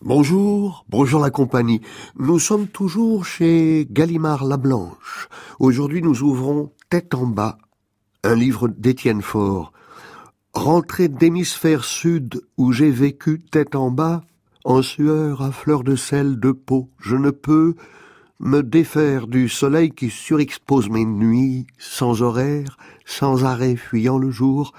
Bonjour, bonjour la compagnie. Nous sommes toujours chez Gallimard la Blanche. Aujourd'hui, nous ouvrons Tête en bas, un livre d'Étienne Faure. Rentrée d'hémisphère sud où j'ai vécu tête en bas, en sueur à fleur de sel de peau, je ne peux me défaire du soleil qui surexpose mes nuits, sans horaire, sans arrêt fuyant le jour,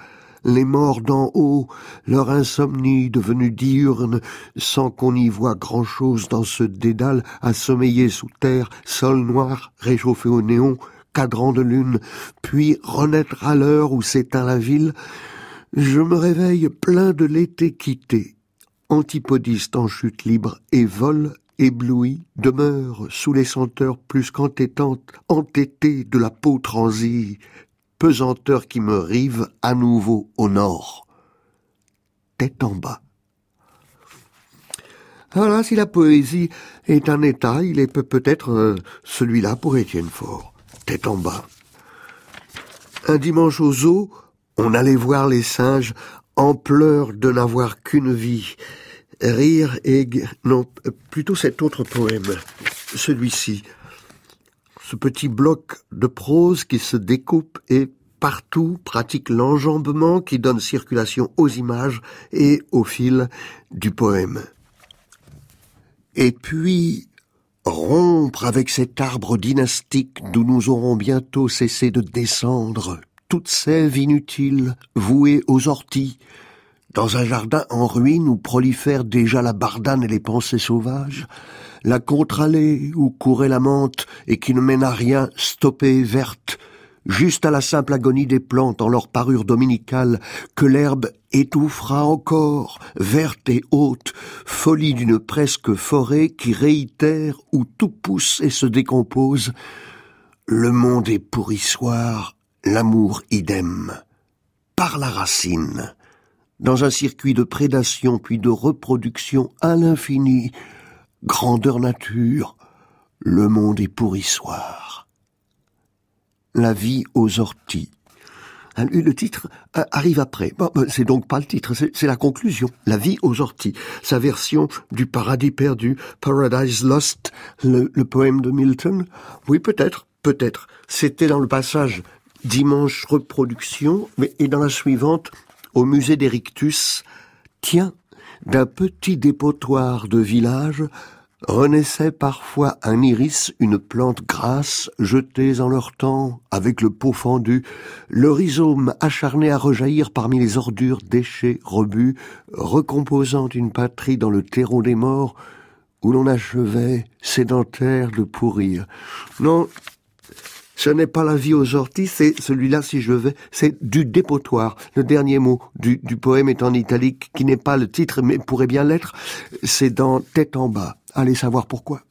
les morts d'en haut, leur insomnie devenue diurne, sans qu'on y voie grand-chose dans ce dédale, assommeillé sous terre, sol noir, réchauffé au néon, cadran de lune, puis renaître à l'heure où s'éteint la ville, je me réveille plein de l'été quitté, antipodiste en chute libre et vol ébloui, demeure sous les senteurs plus qu'entêtantes, entêtée de la peau transie, pesanteur qui me rive à nouveau au nord. Tête en bas. Voilà, si la poésie est un état, il est peut-être euh, celui-là pour Étienne Faure. Tête en bas. Un dimanche aux zoo, on allait voir les singes en pleurs de n'avoir qu'une vie. Rire et... Non, plutôt cet autre poème, celui-ci ce petit bloc de prose qui se découpe et partout pratique l'enjambement qui donne circulation aux images et au fil du poème. Et puis, rompre avec cet arbre dynastique d'où nous aurons bientôt cessé de descendre, toute sève inutile, vouée aux orties, dans un jardin en ruine où prolifèrent déjà la bardane et les pensées sauvages, la contre-allée où courait la menthe et qui ne mène à rien, stoppée, verte, juste à la simple agonie des plantes en leur parure dominicale, que l'herbe étouffera encore, verte et haute, folie d'une presque forêt qui réitère où tout pousse et se décompose. Le monde est pourrissoir, l'amour idem. Par la racine dans un circuit de prédation puis de reproduction à l'infini, grandeur nature, le monde est pourrissoir. La vie aux orties. Hein, le titre euh, arrive après. Ben, c'est donc pas le titre, c'est la conclusion. La vie aux orties. Sa version du paradis perdu, Paradise Lost, le, le poème de Milton. Oui, peut-être, peut-être. C'était dans le passage dimanche reproduction, mais et dans la suivante, au musée d'Erictus, tiens, d'un petit dépotoir de village, renaissait parfois un iris, une plante grasse, jetée en leur temps, avec le pot fendu, le rhizome acharné à rejaillir parmi les ordures, déchets, rebuts, recomposant une patrie dans le terreau des morts, où l'on achevait, sédentaire, de pourrir. Non, ce n'est pas la vie aux orties, c'est celui-là, si je vais, c'est du dépotoir. Le dernier mot du poème est en italique, qui n'est pas le titre, mais pourrait bien l'être. C'est dans Tête en bas. Allez savoir pourquoi.